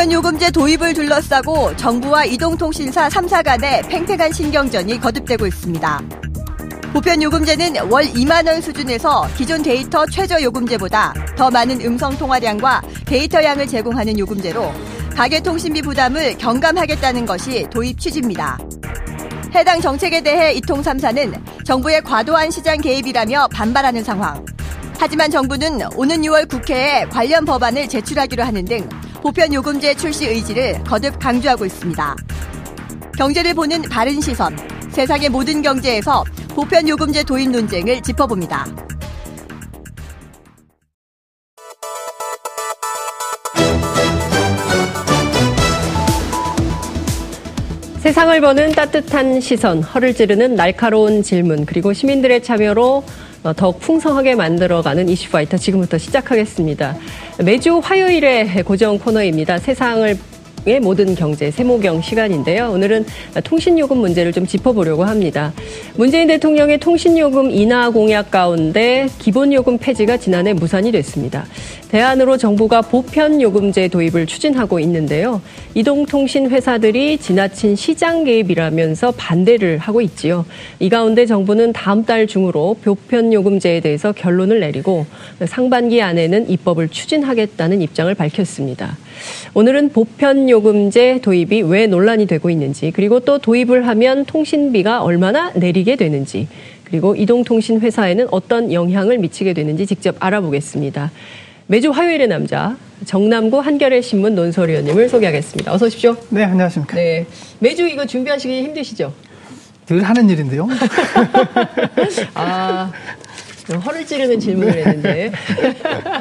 보편요금제 도입을 둘러싸고 정부와 이동통신사 3사 간의 팽팽한 신경전이 거듭되고 있습니다. 보편요금제는 월 2만원 수준에서 기존 데이터 최저요금제보다 더 많은 음성 통화량과 데이터량을 제공하는 요금제로 가계통신비 부담을 경감하겠다는 것이 도입 취지입니다. 해당 정책에 대해 이통 3사는 정부의 과도한 시장 개입이라며 반발하는 상황. 하지만 정부는 오는 6월 국회에 관련 법안을 제출하기로 하는 등 보편 요금제 출시 의지를 거듭 강조하고 있습니다. 경제를 보는 바른 시선, 세상의 모든 경제에서 보편 요금제 도입 논쟁을 짚어봅니다. 세상을 보는 따뜻한 시선, 허를 찌르는 날카로운 질문, 그리고 시민들의 참여로 어, 더욱 풍성하게 만들어가는 이슈파이터 지금부터 시작하겠습니다. 매주 화요일에 고정 코너입니다. 세상을 의 모든 경제 세모경 시간인데요. 오늘은 통신요금 문제를 좀 짚어보려고 합니다. 문재인 대통령의 통신요금 인하 공약 가운데 기본요금 폐지가 지난해 무산이 됐습니다. 대안으로 정부가 보편요금제 도입을 추진하고 있는데요. 이동통신 회사들이 지나친 시장 개입이라면서 반대를 하고 있지요. 이 가운데 정부는 다음 달 중으로 보편요금제에 대해서 결론을 내리고 상반기 안에는 입법을 추진하겠다는 입장을 밝혔습니다. 오늘은 보편 요금제 도입이 왜 논란이 되고 있는지, 그리고 또 도입을 하면 통신비가 얼마나 내리게 되는지, 그리고 이동통신 회사에는 어떤 영향을 미치게 되는지 직접 알아보겠습니다. 매주 화요일의 남자 정남구 한겨레 신문 논설위원님을 소개하겠습니다. 어서 오십시오. 네, 안녕하십니까. 네, 매주 이거 준비하시기 힘드시죠? 늘 하는 일인데요. 아, 허를 찌르는 질문을 네. 했는데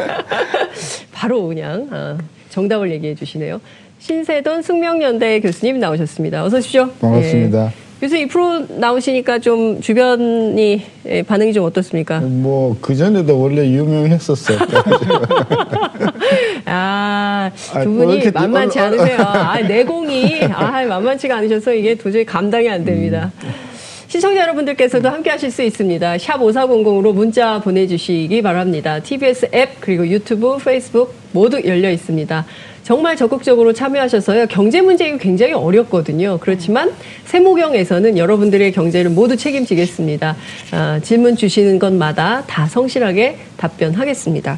바로 그냥 아, 정답을 얘기해 주시네요. 신세돈 숙명연대 교수님 나오셨습니다. 어서 오십시오. 반갑습니다. 예. 교수님 이 프로 나오시니까 좀 주변이 예, 반응이 좀 어떻습니까? 뭐 그전에도 원래 유명했었어요. 아, 두 분이 아, 만만치 않으세요. 아, 내공이 아, 만만치가 않으셔서 이게 도저히 감당이 안 됩니다. 음. 시청자 여러분들께서도 함께 하실 수 있습니다. 샵 5400으로 문자 보내주시기 바랍니다. TBS 앱, 그리고 유튜브, 페이스북 모두 열려 있습니다. 정말 적극적으로 참여하셔서요. 경제 문제 굉장히 어렵거든요. 그렇지만 세모경에서는 여러분들의 경제를 모두 책임지겠습니다. 아, 질문 주시는 것마다 다 성실하게 답변하겠습니다.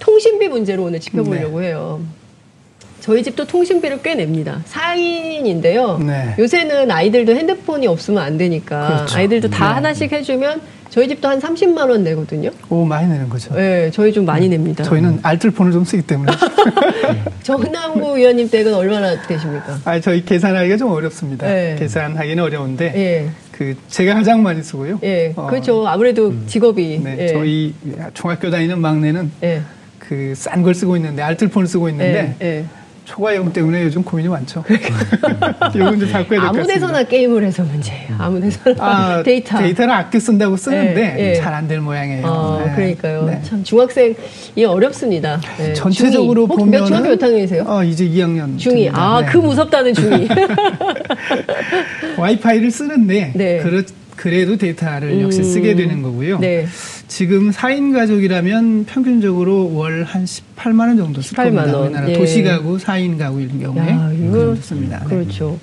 통신비 문제로 오늘 짚어보려고 네. 해요. 저희 집도 통신비를 꽤 냅니다. 4인인데요. 네. 요새는 아이들도 핸드폰이 없으면 안 되니까 그렇죠. 아이들도 다 네. 하나씩 해주면 저희 집도 한 30만 원 내거든요. 오 많이 내는 거죠. 네, 저희 좀 많이 냅니다. 저희는 알뜰폰을 좀 쓰기 때문에. 정남구 위원님 댁은 얼마나 되십니까? 아 저희 계산하기가 좀 어렵습니다. 네. 계산하기는 어려운데. 네. 그 제가 가장 많이 쓰고요. 예, 어, 그렇죠. 아무래도 음. 직업이. 네, 예. 저희 중학교 다니는 막내는 예. 그싼 걸 쓰고 있는데 알뜰폰을 쓰고 있는데. 예. 예. 초과요금 때문에 요즘 고민이 많죠. 요금 좀 바꿔야 될것 아무 데서나 게임을 해서 문제예요. 아무 데서나 아, 데이터. 데이터를 아껴 쓴다고 쓰는데 네, 네. 잘안 될 모양이에요. 아, 네. 그러니까요. 네. 참 중학생이 어렵습니다. 네. 전체적으로 중 보면 중학교 몇 학년이세요? 어, 이제 2학년. 중2. 아, 네. 그 무섭다는 중2. 와이파이를 쓰는데 그렇 그래도 데이터를 역시 음. 쓰게 되는 거고요. 네. 지금 4인 가족이라면 평균적으로 월 한 18만 원 정도 쓸 겁니다. 우리나라 예. 도시 가구 4인 가구일 경우에 야, 이거 씁니다. 네. 그렇죠.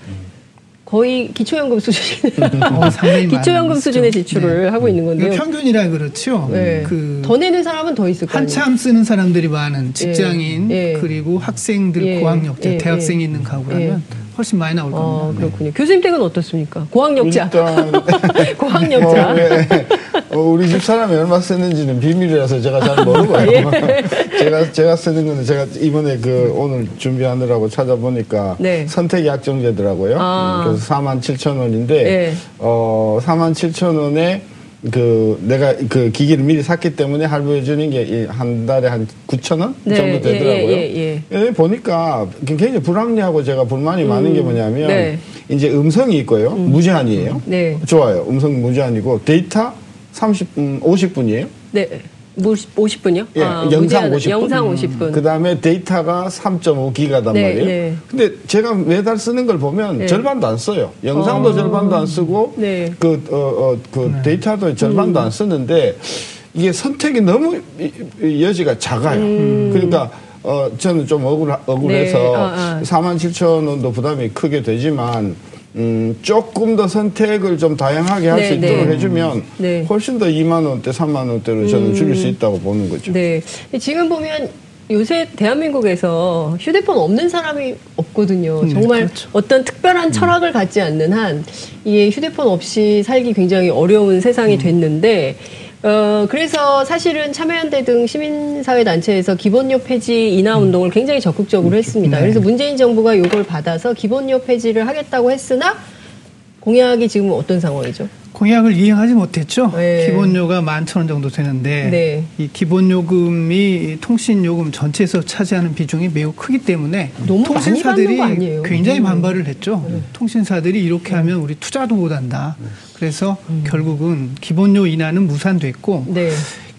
거의 기초연금 수준, 어, 기초연금 수준의 지출을 네. 하고 있는 건데요. 평균이라 그렇죠. 네. 그더 내는 사람은 더 있을 거예요. 한참 쓰는 사람들이 많은 직장인 예. 예. 그리고 학생들 예. 고학력자 예. 대학생이 있는 가구라면 훨씬 많이 나올 겁니다. 어, 그렇군요. 네. 교수님 댁은 어떻습니까? 고학력자. 고학력자. 어, 네. 어, 우리 집 사람이 얼마 쓰는지는 비밀이라서 제가 잘 모르고요. 예. 제가 제가 쓰는 거는 제가 이번에 그 오늘 준비하느라고 찾아보니까 네. 선택 약정제더라고요. 아. 음, 그래서 4만 7천 원인데 예. 어 4만 7천 원에 그 내가 그 기기를 미리 샀기 때문에 할부해 주는 게 한 달에 한 9천 원 네, 정도 되더라고요. 예, 예, 예. 예, 보니까 굉장히 불합리하고 제가 불만이 음, 많은 게 뭐냐면 네. 이제 음성이 있고요. 음. 무제한이에요. 네. 좋아요. 음성 무제한이고 데이터 30분, 음, 50분이에요. 네. 50 분이요? 예, 아, 영상 50분. 영상 50분. 음, 그 다음에 데이터가 3.5기가란 네, 말이에요. 네. 근데 제가 매달 쓰는 걸 보면 네. 절반도 안 써요. 영상도 어. 절반도 안 쓰고, 네. 그, 어, 어, 그 네. 데이터도 절반도 음. 안 쓰는데, 이게 선택이 너무 여지가 작아요. 음. 그러니까, 어, 저는 좀 억울, 억울해서 네. 어, 어. 4만 7천 원도 부담이 크게 되지만 음, 조금 더 선택을 좀 다양하게 할수 네, 네, 있도록 해주면 네. 훨씬 더 2만 원대, 3만 원대로 저는 음. 줄일 수 있다고 보는 거죠. 네. 지금 보면 요새 대한민국에서 휴대폰 없는 사람이 없거든요. 음, 정말 그렇죠. 어떤 특별한 철학을 갖지 않는 한 이게 휴대폰 없이 살기 굉장히 어려운 세상이 음. 됐는데 어, 그래서 사실은 참여연대 등 시민사회 단체에서 기본료 폐지 인하 음. 운동을 굉장히 적극적으로 음. 했습니다. 네. 그래서 문재인 정부가 이걸 받아서 기본료 폐지를 하겠다고 했으나 공약이 지금 어떤 상황이죠? 공약을 이행하지 못했죠. 네. 기본료가 만 천 원 정도 되는데 네. 이 기본요금이 통신요금 전체에서 차지하는 비중이 매우 크기 때문에 통신사들이 굉장히 음. 반발을 했죠. 네. 통신사들이 이렇게 하면 우리 투자도 못한다. 그래서 음. 결국은 기본료 인하는 무산됐고 네.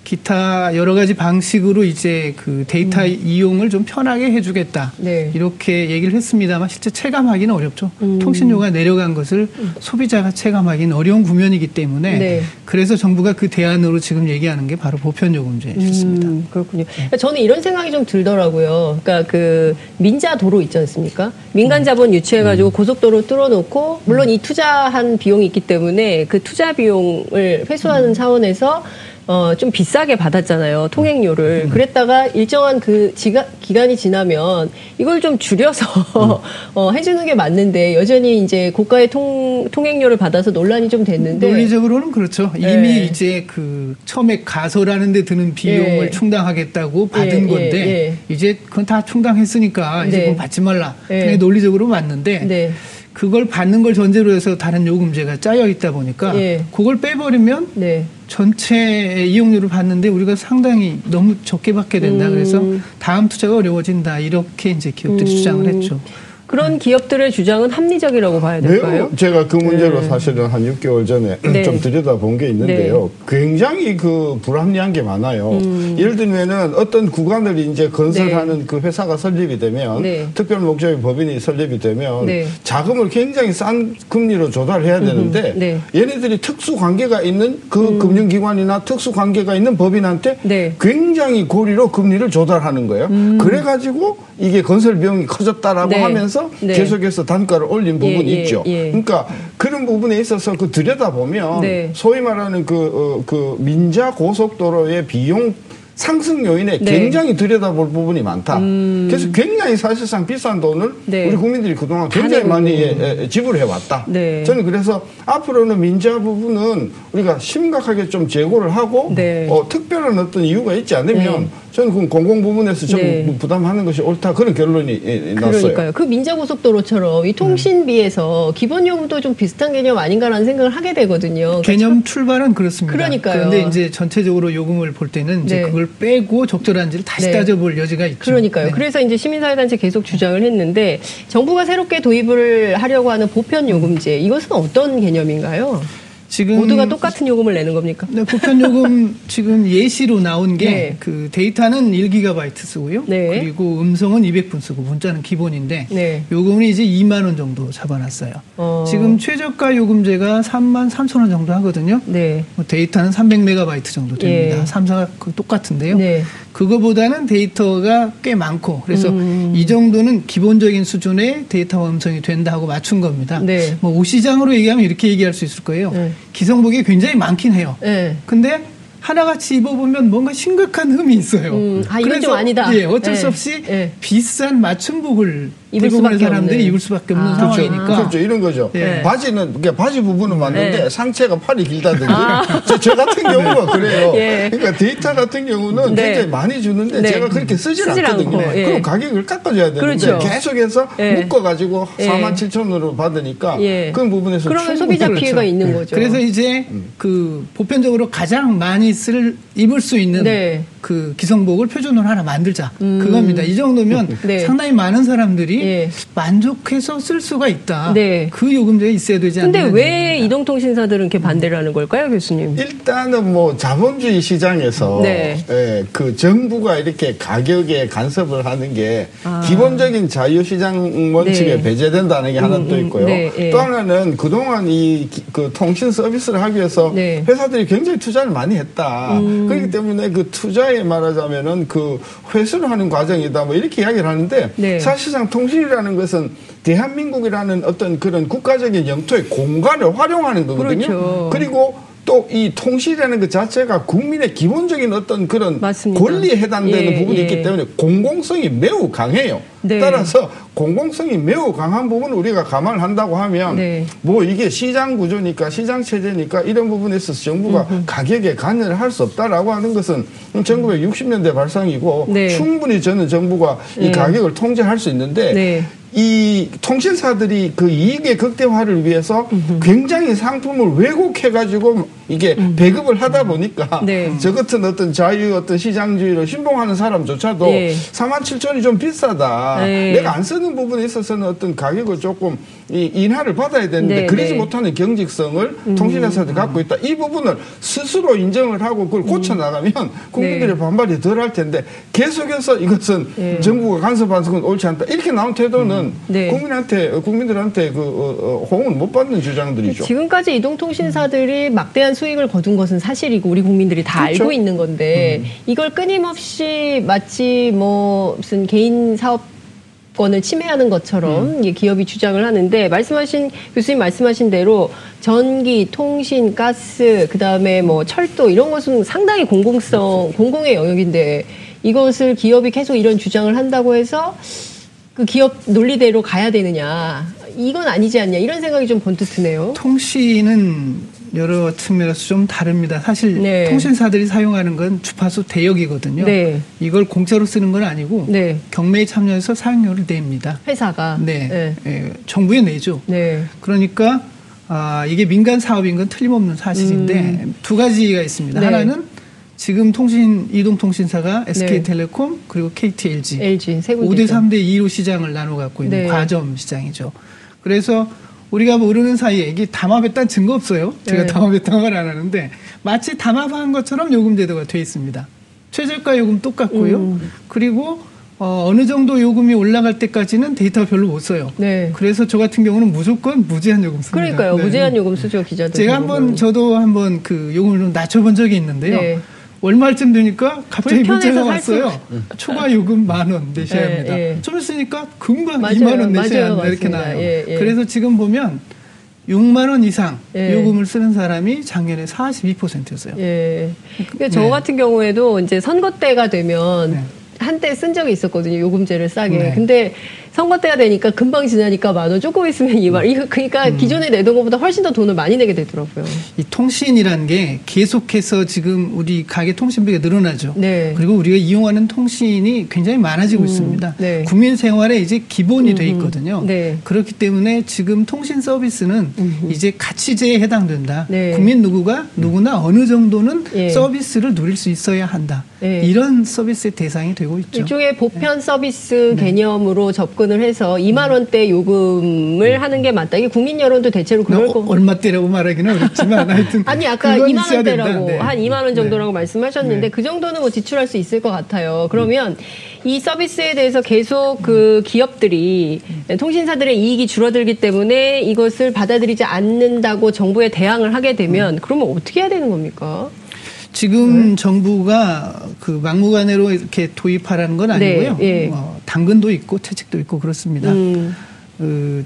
기타 여러 가지 방식으로 이제 그 데이터 음. 이용을 좀 편하게 해주겠다. 네. 이렇게 얘기를 했습니다만 실제 체감하기는 어렵죠. 음. 통신료가 내려간 것을 음. 소비자가 체감하기는 어려운 구면이기 때문에 네. 그래서 정부가 그 대안으로 지금 얘기하는 게 바로 보편요금제였습니다. 음, 그렇군요. 네. 저는 이런 생각이 좀 들더라고요. 그러니까 그 민자 도로 있지 않습니까? 민간 자본 유치해가지고 음. 고속도로 뚫어놓고 물론 이 투자한 비용이 있기 때문에 그 투자 비용을 회수하는 음. 차원에서 어, 좀 비싸게 받았잖아요. 통행료를. 음. 그랬다가 일정한 그 지가, 기간이 지나면 이걸 좀 줄여서 음. 어, 해주는 게 맞는데 여전히 이제 고가의 통, 통행료를 받아서 논란이 좀 됐는데. 논리적으로는 그렇죠. 이미 네. 이제 그 처음에 가설하는 데 드는 비용을 네. 충당하겠다고 받은 네. 건데 이제 그건 다 충당했으니까 이제 네. 그건 받지 말라. 네. 논리적으로 맞는데 네. 그걸 받는 걸 전제로 해서 다른 요금제가 짜여 있다 보니까 예. 그걸 빼버리면 네. 전체 이용료를 받는데 우리가 상당히 너무 적게 받게 된다. 음. 그래서 다음 투자가 어려워진다. 이렇게 이제 기업들이 음. 주장을 했죠. 그런 기업들의 주장은 합리적이라고 봐야 될까요? 제가 그 문제로 네. 사실은 한 6개월 전에 네. 좀 들여다본 게 있는데요. 네. 굉장히 그 불합리한 게 많아요. 음. 예를 들면은 어떤 구간을 이제 건설하는 네. 그 회사가 설립이 되면 네. 특별 목적의 법인이 설립이 되면 네. 자금을 굉장히 싼 금리로 조달해야 되는데 얘네들이 특수 관계가 있는 그 음. 금융기관이나 특수 관계가 있는 법인한테 굉장히 고리로 금리를 조달하는 거예요. 음. 그래가지고 이게 건설 비용이 커졌다라고 하면서 하면서 네. 계속해서 단가를 올린 부분이 예, 예, 있죠. 예. 그러니까 그런 부분에 있어서 그 들여다보면 네. 소위 말하는 그, 어, 그 민자 고속도로의 비용 상승 요인에 네. 굉장히 들여다볼 부분이 많다. 음. 그래서 굉장히 사실상 비싼 돈을 네. 우리 국민들이 그동안 굉장히 많이 예, 예, 지불해 왔다. 네. 저는 그래서 앞으로는 민자 부분은 우리가 심각하게 좀 재고를 하고 네. 어, 특별한 어떤 이유가 있지 않으면 네. 저는 그 공공 부문에서 좀 네. 부담하는 것이 옳다 그런 결론이 예, 났어요. 그러니까요. 그 민자고속도로처럼 이 통신비에서 기본 요금도 좀 비슷한 개념 아닌가라는 생각을 하게 되거든요. 개념 그러니까 출발은 그렇습니다. 그러니까요. 그런데 이제 전체적으로 요금을 볼 때는 이제 네. 그걸 빼고 적절한지를 다시 네. 따져볼 여지가 있죠. 그러니까요. 네. 그래서 이제 시민사회단체 계속 주장을 했는데 정부가 새롭게 도입을 하려고 하는 보편 요금제 이것은 어떤 개념인가요? 지금 모두가 똑같은 요금을 내는 겁니까? 네, 보편 요금 지금 예시로 나온 게그 네. 그 데이터는 1기가바이트 쓰고요. 네. 그리고 음성은 200분 쓰고 문자는 기본인데 네. 요금은 이제 2만 원 정도 잡아놨어요. 어. 지금 최저가 요금제가 3만 3천 원 정도 하거든요. 네. 뭐 데이터는 300메가바이트 정도 됩니다. 예. 3사가 똑같은데요. 네. 그거보다는 데이터가 꽤 많고 그래서 음. 이 정도는 기본적인 수준의 데이터 음성이 된다 하고 맞춘 겁니다. 네. 뭐 옷 시장으로 얘기하면 이렇게 얘기할 수 있을 거예요. 네. 기성복이 굉장히 많긴 해요. 네. 근데 하나같이 입어보면 뭔가 심각한 흠이 있어요. 음, 아, 이건 좀 아니다. 예, 어쩔 수 네. 없이 네. 비싼 맞춤복을 대부분의 사람들이 없네. 입을 수밖에 없는 아, 상황이니까. 그렇죠. 그렇죠. 이런 거죠. 네. 바지는 그러니까 바지 부분은 맞는데 네. 상체가 팔이 길다든지. 아. 저, 저, 같은 경우가 그래요. 예. 그러니까 데이터 같은 경우는 네. 굉장히 많이 주는데 네. 제가 그렇게 쓰질 않거든요. 예. 그럼 가격을 깎아줘야 되는데 그렇죠. 계속해서 예. 묶어가지고 4만 예. 7천으로 받으니까 예. 그런 부분에서 그러면 소비자 그렇죠. 피해가 있는 거죠. 그래서 이제 음. 그 보편적으로 가장 많이 쓸 입을 수 있는 네. 그 기성복을 표준으로 하나 만들자 음. 그겁니다. 이 정도면 네. 상당히 많은 사람들이 예. 만족해서 쓸 수가 있다. 네. 그 요금제가 있어야 되지 않나. 근데 왜 이동통신사들은 이렇게 반대를 하는 걸까요, 교수님? 일단은 뭐 자본주의 시장에서 네. 예, 그 정부가 이렇게 가격에 간섭을 하는 게 아. 기본적인 자유시장 원칙에 네. 배제된다는 게 하나 음, 또 음. 있고요. 네, 예. 또 하나는 그동안 이 그 통신 서비스를 하기 위해서 네. 회사들이 굉장히 투자를 많이 했다. 음. 그렇기 때문에 그 투자에 말하자면은 그 회수를 하는 과정이다 뭐 이렇게 이야기를 하는데 네. 사실상 통 신이라는 것은 대한민국이라는 어떤 그런 국가적인 영토의 공간을 활용하는 거거든요. 그렇죠. 그리고 또 이 통신이라는 것 자체가 국민의 기본적인 어떤 그런 맞습니다. 권리에 해당되는 예, 부분이 예. 있기 때문에 공공성이 매우 강해요. 네. 따라서 공공성이 매우 강한 부분을 우리가 감안을 한다고 하면 네. 뭐 이게 시장 구조니까 시장 체제니까 이런 부분에 있어서 정부가 음흠. 가격에 관여를 할 수 없다라고 하는 것은 1960년대 발상이고 네. 충분히 저는 정부가 이 네. 가격을 통제할 수 있는데 네. 이 통신사들이 그 이익의 극대화를 위해서 굉장히 상품을 왜곡해가지고 이게 음. 배급을 하다 보니까 네. 저 같은 어떤 자유 어떤 시장주의를 신봉하는 사람조차도 네. 4만 7천이 좀 비싸다. 네. 내가 안 쓰는 부분에 있어서는 어떤 가격을 조금 이 인하를 받아야 되는데 네, 그러지 네. 못하는 경직성을 음. 통신회사들이 갖고 있다. 이 부분을 스스로 인정을 하고 그걸 고쳐 나가면 음. 국민들의 네. 반발이 덜 할 텐데 계속해서 이것은 정부가 간섭하는 건 옳지 않다. 이렇게 나온 태도는 음. 국민한테 국민들한테 그 어, 어, 호응을 못 받는 주장들이죠. 지금까지 이동통신사들이 막대한 수익을 거둔 것은 사실이고 우리 국민들이 다 그렇죠? 알고 있는 건데 음. 이걸 끊임없이 마치 뭐 무슨 개인 사업 권을 침해하는 것처럼 음. 기업이 주장을 하는데 말씀하신 교수님 말씀하신 대로 전기, 통신, 가스, 그 다음에 뭐 철도 이런 것은 상당히 공공성, 공공의 영역인데 이것을 기업이 계속 이런 주장을 한다고 해서 그 기업 논리대로 가야 되느냐 이건 아니지 않냐 이런 생각이 좀 번뜩 드네요. 통신은 여러 측면에서 좀 다릅니다. 사실 네. 통신사들이 사용하는 건 주파수 대역이거든요. 네. 이걸 공짜로 쓰는 건 아니고 네. 경매에 참여해서 사용료를 냅니다. 회사가 네, 네. 예, 정부에 내죠. 네. 그러니까 아, 이게 민간 사업인 건 틀림없는 사실인데 음. 두 가지가 있습니다. 네. 하나는 지금 통신 이동통신사가 SK텔레콤 그리고 KTLG LG, 5대 3대 2로 시장을 나눠 갖고 있는 과점 시장이죠. 그래서 우리가 모르는 사이에 이게 담합했다는 증거 없어요. 제가 네. 담합했다는 걸 안 하는데 마치 담합한 것처럼 요금 제도가 돼 있습니다. 최저가 요금 똑같고요. 음. 그리고 어, 어느 정도 요금이 올라갈 때까지는 데이터 별로 못 써요. 네. 그래서 저 같은 경우는 무조건 무제한 요금 씁니다. 그러니까요. 네. 무제한 요금 쓰죠, 기자들. 제가 한번 저도 한번 그 요금을 좀 낮춰본 적이 있는데요. 네. 월말쯤 되니까 갑자기 문자가 왔어요. 초과 요금 만 원 내셔야 예, 합니다. 예. 좀 있으니까 금방 맞아요, 2만 원 내셔야 맞아요, 한다 이렇게 나와요. 예, 예, 그래서 지금 보면 6만 원 이상 예. 요금을 쓰는 사람이 작년에 42%였어요. 예. 그러니까 저 네. 같은 경우에도 이제 선거 때가 되면 네. 한때 쓴 적이 있었거든요. 요금제를 싸게. 네. 근데 선거 때가 되니까 금방 지나니까 만원 조금 있으면 2만 이거 그러니까 음. 기존에 내던 것보다 훨씬 더 돈을 많이 내게 되더라고요. 이 통신이라는 게 계속해서 지금 우리 가계 통신비가 늘어나죠. 네. 그리고 우리가 이용하는 통신이 굉장히 많아지고 음. 있습니다. 네. 국민 생활에 이제 기본이 음. 돼 있거든요. 네. 그렇기 때문에 지금 통신 서비스는 음. 이제 가치제에 해당된다. 네. 국민 누구가 누구나 어느 정도는 예. 서비스를 누릴 수 있어야 한다. 네. 이런 서비스의 대상이 되고 있죠. 일종의 보편 서비스 네. 개념으로 접근 접근을 해서 2만 원대 요금을 하는 게 맞다. 이게 국민 여론도 대체로 그럴 어, 거고. 얼마대라고 말하기는 어렵지만 하여튼 아니 아까 2만 원대라고 네. 한 2만 원 정도라고 네. 말씀하셨는데 네. 그 정도는 뭐 지출할 수 있을 것 같아요. 그러면 이 서비스에 대해서 계속 그 기업들이 통신사들의 이익이 줄어들기 때문에 이것을 받아들이지 않는다고 정부에 대항을 하게 되면 그러면 어떻게 해야 되는 겁니까? 지금 네. 정부가 그 막무가내로 이렇게 도입하라는 건 아니고요. 네, 예. 어, 당근도 있고 채찍도 있고 그렇습니다. 음. 그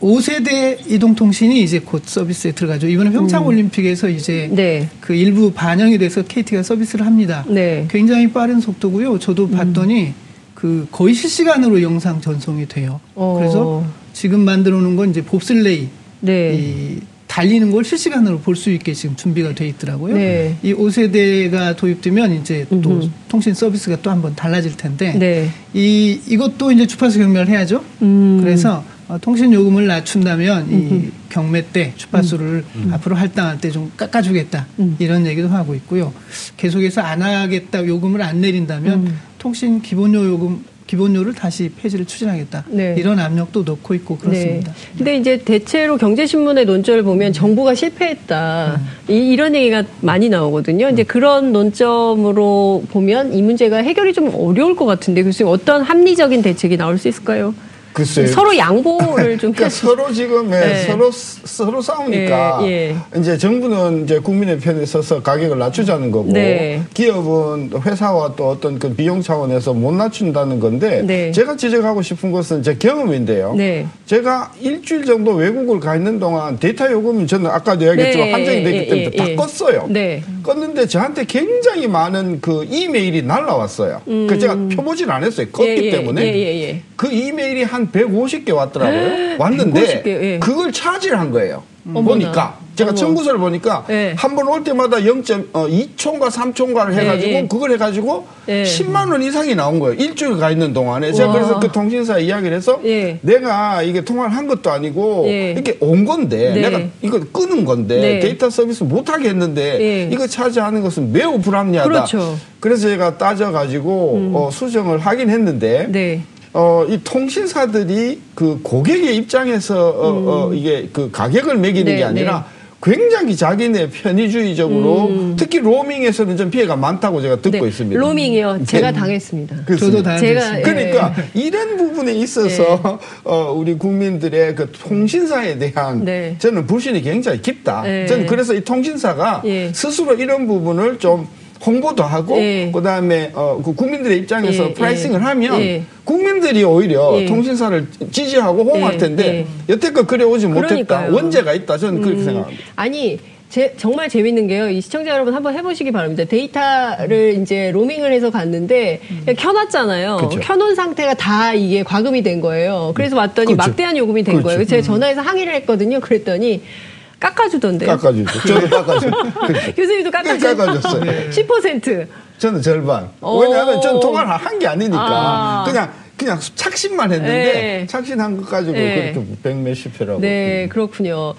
5세대 이동통신이 이제 곧 서비스에 들어가죠. 이번에 평창올림픽에서 음. 이제 네. 그 일부 반영이 돼서 KT가 서비스를 합니다. 네. 굉장히 빠른 속도고요. 저도 음. 봤더니 음. 그 거의 실시간으로 영상 전송이 돼요. 어. 그래서 지금 만들어 놓은 건 이제 봅슬레이. 네. 이 달리는 걸 실시간으로 볼 수 있게 지금 준비가 돼 있더라고요. 네. 이 5세대가 도입되면 이제 또 음흠. 통신 서비스가 또 한번 달라질 텐데 네. 이 이것도 이제 주파수 경매를 해야죠. 음. 그래서 어, 통신 요금을 낮춘다면 음흠. 이 경매 때 주파수를 음. 음. 앞으로 할당할 때 좀 깎아주겠다 음. 이런 얘기도 하고 있고요. 계속해서 안 하겠다 요금을 안 내린다면 음. 통신 기본료 요금 기본료를 다시 폐지를 추진하겠다. 네. 이런 압력도 넣고 있고 그렇습니다. 네. 근데 이제 대체로 경제신문의 논조를 보면 정부가 실패했다. 음. 이, 런 얘기가 많이 나오거든요. 이제 그런 논점으로 보면 이 문제가 해결이 좀 어려울 것 같은데 교수님 어떤 합리적인 대책이 나올 수 있을까요? 글쎄요. 서로 양보를 좀 그러니까 서로 지금 예, 네. 서로 서로 싸우니까 예, 예. 이제 정부는 이제 국민의 편에 서서 가격을 낮추자는 거고 네. 기업은 회사와 또 어떤 그 비용 차원에서 못 낮춘다는 건데 네. 제가 지적하고 싶은 것은 제 경험인데요. 네. 제가 일주일 정도 외국을 가 있는 동안 데이터 요금은 저는 아까도 이야기했지만 네. 한정이 되기 예, 때문에 다 껐어요. 껐는데 저한테 굉장히 많은 그 이메일이 날라왔어요. 음. 그 제가 펴보질 않았어요. 껐기 때문에 그 이메일이 한 150개 왔더라고요. 왔는데 150개, 예. 그걸 차지를 한 거예요. 음. 보니까 제가 어머. 청구서를 보니까 예. 한번 올 때마다 0.2초인가 어, 3초인가를 해가지고 예, 예. 그걸 해가지고 예. 10만 원 이상이 나온 거예요. 일주일 가 있는 동안에 제가 와. 그래서 그 통신사 이야기를 해서 예. 내가 이게 통화를 한 것도 아니고 예. 이렇게 온 건데 네. 내가 이거 끊은 건데 네. 데이터 서비스 못 하게 했는데 이거 차지하는 것은 매우 불합리하다. 그렇죠. 그래서 제가 따져가지고 음. 어, 수정을 하긴 했는데. 네. 어, 이 통신사들이 그 고객의 입장에서 어, 음. 어, 이게 그 가격을 매기는 네, 게 아니라 네. 굉장히 자기네 편의주의적으로 음. 특히 로밍에서는 좀 피해가 많다고 제가 듣고 네. 있습니다. 로밍이요. 네. 제가 당했습니다. 저도 당했습니다. 제가, 그러니까 예. 이런 부분에 있어서 예. 어, 우리 국민들의 그 통신사에 대한 네. 저는 불신이 굉장히 깊다. 예. 저는 그래서 이 통신사가 예. 스스로 이런 부분을 좀 홍보도 하고 예. 그다음에 어, 그 국민들의 입장에서 예. pricing을 예. 하면 예. 국민들이 오히려 예. 통신사를 지지하고 호응할 예. 텐데 여태껏 그래 오지 못했다 원죄가 있다 저는 음. 그렇게 생각합니다. 아니 제, 정말 재밌는 게요. 이 시청자 여러분 한번 해보시기 바랍니다. 데이터를 이제 로밍을 해서 갔는데 음. 켜놨잖아요. 그쵸. 켜놓은 상태가 다 이게 과금이 된 거예요. 그래서 왔더니 그쵸. 막대한 요금이 된 그쵸. 거예요. 제가 음. 전화해서 항의를 했거든요. 그랬더니 깎아주던데요. 깎아주죠. 저도 깎아줘. 교수님도 깎아줬어요. 깎아줬어요. 네. 10%. 저는 절반. 왜냐하면 저는 통화를 한 게 아니니까 아. 그냥 그냥 착신만 했는데 네. 착신한 것 가지고 네. 그렇게 백 몇십 회라고. 네, 그렇군요.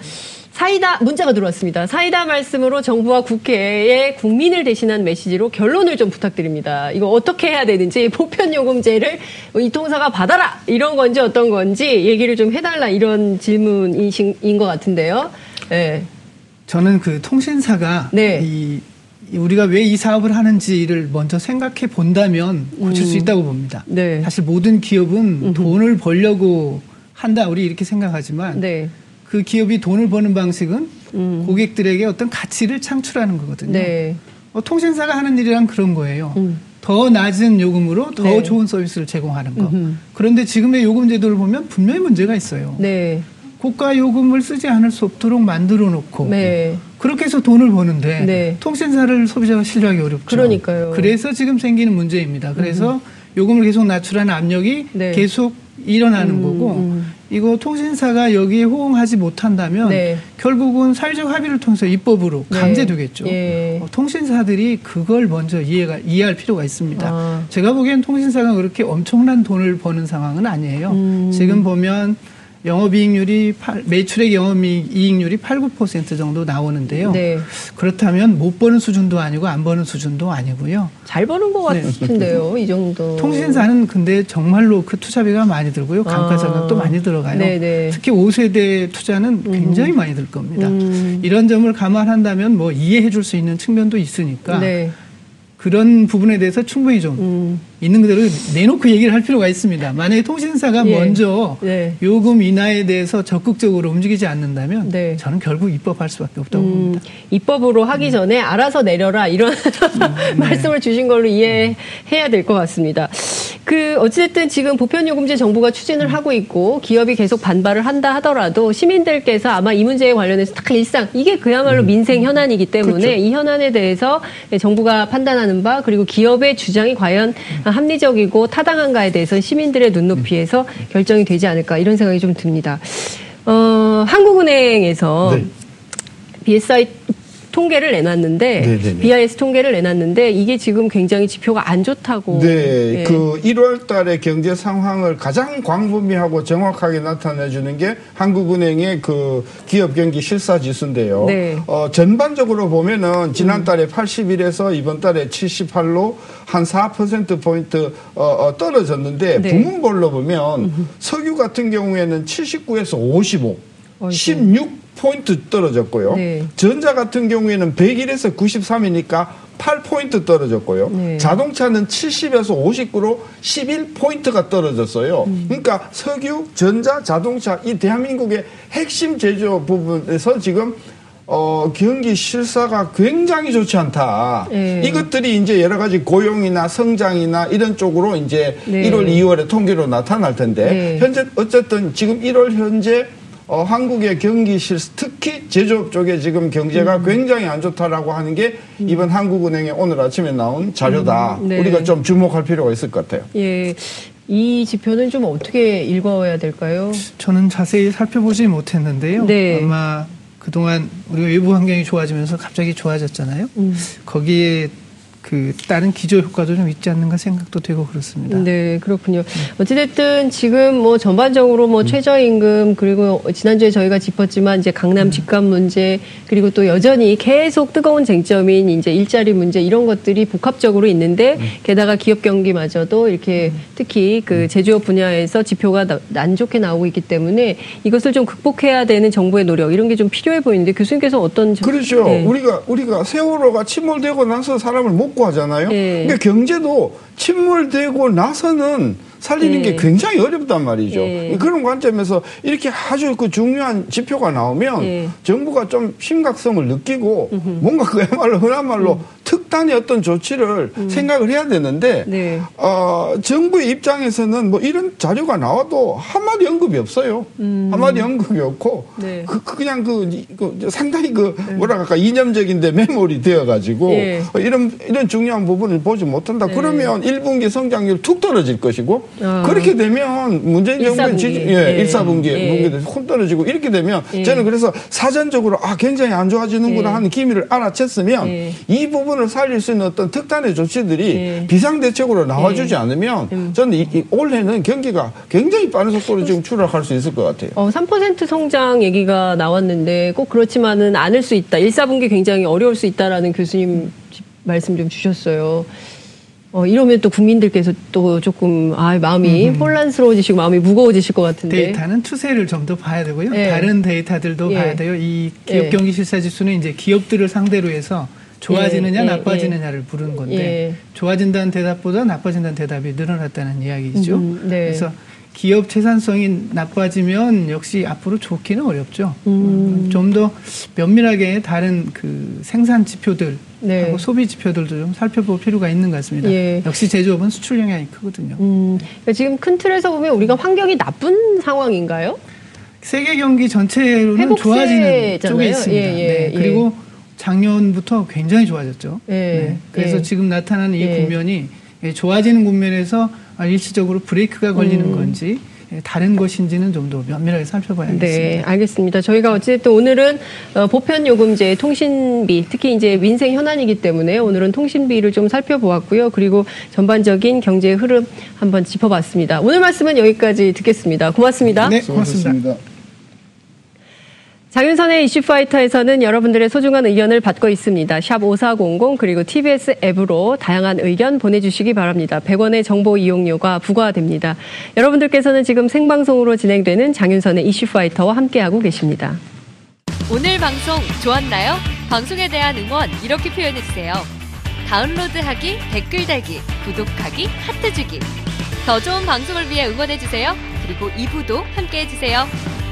사이다 문자가 들어왔습니다. 사이다 말씀으로 정부와 국회에 국민을 대신한 메시지로 결론을 좀 부탁드립니다. 이거 어떻게 해야 되는지 보편 요금제를 이 통사가 받아라 이런 건지 어떤 건지 얘기를 좀 해달라 이런 질문인 것 같은데요. 네. 저는 그 통신사가 네. 이 우리가 왜 이 사업을 하는지를 먼저 생각해 본다면 고칠 음. 수 있다고 봅니다. 네. 사실 모든 기업은 음흠. 돈을 벌려고 한다 우리 이렇게 생각하지만 네. 그 기업이 돈을 버는 방식은 음. 고객들에게 어떤 가치를 창출하는 거거든요. 네. 어, 통신사가 하는 일이란 그런 거예요. 음. 더 낮은 요금으로 더 네. 좋은 서비스를 제공하는 거. 음흠. 그런데 지금의 요금 제도를 보면 분명히 문제가 있어요. 네. 고가 요금을 쓰지 않을 수 없도록 만들어 놓고 네. 그렇게 해서 돈을 버는데 네. 통신사를 소비자가 신뢰하기 어렵죠. 그러니까요. 그래서 지금 생기는 문제입니다. 그래서 음. 요금을 계속 낮추라는 압력이 네. 계속 일어나는 음, 거고 음. 이거 통신사가 여기에 호응하지 못한다면 네. 결국은 사회적 합의를 통해서 입법으로 네. 강제되겠죠. 예. 어, 통신사들이 그걸 먼저 이해가 이해할 필요가 있습니다. 아. 제가 보기엔 통신사가 그렇게 엄청난 돈을 버는 상황은 아니에요. 음. 지금 보면 영업이익률이 8, 매출액 영업이익률이 8, 9% 정도 나오는데요. 네. 그렇다면 못 버는 수준도 아니고 안 버는 수준도 아니고요. 잘 버는 것 네. 같은데요, 이 정도. 통신사는 근데 정말로 그 투자비가 많이 들고요. 감가상각도 아. 많이 들어가요. 네네. 네. 특히 5세대 투자는 음. 굉장히 음. 많이 들 겁니다. 음. 이런 점을 감안한다면 뭐 이해해 줄 수 있는 측면도 있으니까 네. 그런 부분에 대해서 충분히 좀 음. 있는 그대로 내놓고 얘기를 할 필요가 있습니다. 만약에 통신사가 예. 먼저 네. 요금 인하에 대해서 적극적으로 움직이지 않는다면 네. 저는 결국 입법할 수밖에 없다고 음, 봅니다. 입법으로 하기 음. 전에 알아서 내려라 이런 음, 말씀을 주신 걸로 이해해야 될 것 같습니다. 그 어쨌든 지금 보편요금제 정부가 추진을 하고 있고 기업이 계속 반발을 한다 하더라도 시민들께서 아마 이 문제에 관련해서 딱 일상 이게 그야말로 음. 민생 현안이기 때문에 그렇죠. 이 현안에 대해서 정부가 판단하는 바 그리고 기업의 주장이 과연 합리적이고 타당한가에 대해서 시민들의 눈높이에서 음. 결정이 되지 않을까 이런 생각이 좀 듭니다. 어, 한국은행에서 네. BSI 통계를 내놨는데 네네네. BIS 통계를 내놨는데 이게 지금 굉장히 지표가 안 좋다고. 네, 네. 그 1월 달에 경제 상황을 가장 광범위하고 정확하게 나타내 주는 게 한국은행의 그 기업 경기 실사 지수인데요. 네. 어, 전반적으로 보면은 지난달에 음. 81에서 이번 달에 78로 한 4% 포인트 어, 어, 떨어졌는데 네. 부문별로 보면 음. 석유 같은 경우에는 79에서 55, 어이구. 16 포인트 떨어졌고요. 네. 전자 같은 경우에는 101에서 93이니까 8포인트 떨어졌고요. 네. 자동차는 70에서 59로 11포인트가 떨어졌어요. 음. 그러니까 석유, 전자, 자동차 이 대한민국의 핵심 제조 부분에서 지금 어, 경기 실사가 굉장히 좋지 않다. 네. 이것들이 이제 여러 가지 고용이나 성장이나 이런 쪽으로 이제 네. 1월, 2월에 통계로 나타날 텐데, 네. 현재 어쨌든 지금 1월 현재 어, 한국의 경기 실수, 특히 제조업 쪽에 지금 경제가 음. 굉장히 안 좋다라고 하는 게 음. 이번 한국은행의 오늘 아침에 나온 자료다. 음. 네. 우리가 좀 주목할 필요가 있을 것 같아요. 예. 이 지표는 좀 어떻게 읽어야 될까요? 저는 자세히 살펴보지 못했는데요. 네. 아마 그동안 우리가 외부 환경이 좋아지면서 갑자기 좋아졌잖아요. 음. 거기에 그 다른 기저 효과도 좀 있지 않는가 생각도 되고 그렇습니다. 네, 그렇군요. 네. 어찌됐든 지금 뭐 전반적으로 뭐 음. 최저임금 그리고 지난주에 저희가 짚었지만 이제 강남 음. 집값 문제 그리고 또 여전히 계속 뜨거운 쟁점인 이제 일자리 문제 이런 것들이 복합적으로 있는데 음. 게다가 기업 경기마저도 이렇게 음. 특히 그 음. 제조업 분야에서 지표가 안 좋게 나오고 있기 때문에 이것을 좀 극복해야 되는 정부의 노력 이런 게 좀 필요해 보이는데 교수님께서 어떤 그렇죠. 네. 우리가 우리가 세월호가 침몰되고 나서 사람을 못 구하잖아요. 네. 그러니까 경제도 침몰되고 나서는 살리는 네. 게 굉장히 어렵단 말이죠. 네. 그런 관점에서 이렇게 아주 그 중요한 지표가 나오면 네. 정부가 좀 심각성을 느끼고 음흠. 뭔가 그야말로 흔한 말로 음. 특단의 어떤 조치를 음. 생각을 해야 되는데 네. 어, 정부의 입장에서는 뭐 이런 자료가 나와도 한마디 언급이 없어요. 음. 한마디 언급이 없고 네. 그, 그, 그냥 그, 그 상당히 그 네. 뭐라 할까 이념적인데 메모리 되어가지고 네. 이런 이런 중요한 부분을 보지 못한다. 그러면 1분기 성장률 툭 떨어질 것이고 어. 그렇게 되면 문재인 정부의 지지, 예, 예. 1사분기 예. 분기 떨어지고 이렇게 되면 예. 저는 그래서 사전적으로 아, 굉장히 안 좋아지는구나 예. 하는 기미를 알아챘으면 예. 이 부분 을 살릴 수 있는 어떤 특단의 조치들이 예. 비상대책으로 나와주지 않으면 음. 저는 이, 이 올해는 경기가 굉장히 빠른 속도로 지금 추락할 수 있을 것 같아요. 어, 3% 성장 얘기가 나왔는데 꼭 그렇지만은 않을 수 있다. 1사분기 굉장히 어려울 수 있다라는 교수님 말씀 좀 주셨어요. 어, 이러면 또 국민들께서 또 조금 아 마음이 음. 혼란스러워지시고 마음이 무거워지실 것 같은데 데이터는 추세를 좀 더 봐야 되고요. 네. 다른 데이터들도 예. 봐야 돼요. 이 기업 예. 경기 실사 지수는 이제 기업들을 상대로 해서 좋아지느냐 예. 나빠지느냐를 부르는 건데 좋아진다는 대답보다 나빠진다는 대답이 늘어났다는 이야기죠. 음, 네. 그래서 기업 채산성이 나빠지면 역시 앞으로 좋기는 어렵죠. 음. 좀더 면밀하게 다른 그 생산 지표들 네. 하고 소비 지표들도 좀 살펴볼 필요가 있는 것 같습니다. 예. 역시 제조업은 수출 영향이 크거든요. 음. 그러니까 지금 큰 틀에서 보면 우리가 환경이 나쁜 상황인가요? 세계 경기 전체로는 좋아지는 쪽에 있습니다. 예, 예, 네. 예. 그리고 작년부터 굉장히 좋아졌죠. 예, 네. 그래서 예. 지금 나타나는 이 국면이 좋아지는 국면에서 일시적으로 브레이크가 걸리는 음. 건지 예, 다른 것인지는 좀 더 면밀하게 살펴봐야겠습니다. 네, 알겠습니다. 저희가 어쨌든 오늘은 어, 보편 요금제 통신비 특히 이제 민생 현안이기 때문에 오늘은 통신비를 좀 살펴보았고요. 그리고 전반적인 경제 흐름 한번 짚어봤습니다. 오늘 말씀은 여기까지 듣겠습니다. 고맙습니다. 네, 고맙습니다. 장윤선의 이슈파이터에서는 여러분들의 소중한 의견을 받고 있습니다. 샵 5400 그리고 TBS 앱으로 다양한 의견 보내주시기 바랍니다. 100원의 정보 이용료가 부과됩니다. 여러분들께서는 지금 생방송으로 진행되는 장윤선의 이슈파이터와 함께하고 계십니다. 오늘 방송 좋았나요? 방송에 대한 응원 이렇게 표현해주세요. 다운로드하기, 댓글 달기, 구독하기, 하트 주기. 더 좋은 방송을 위해 응원해주세요. 그리고 2부도 함께해주세요.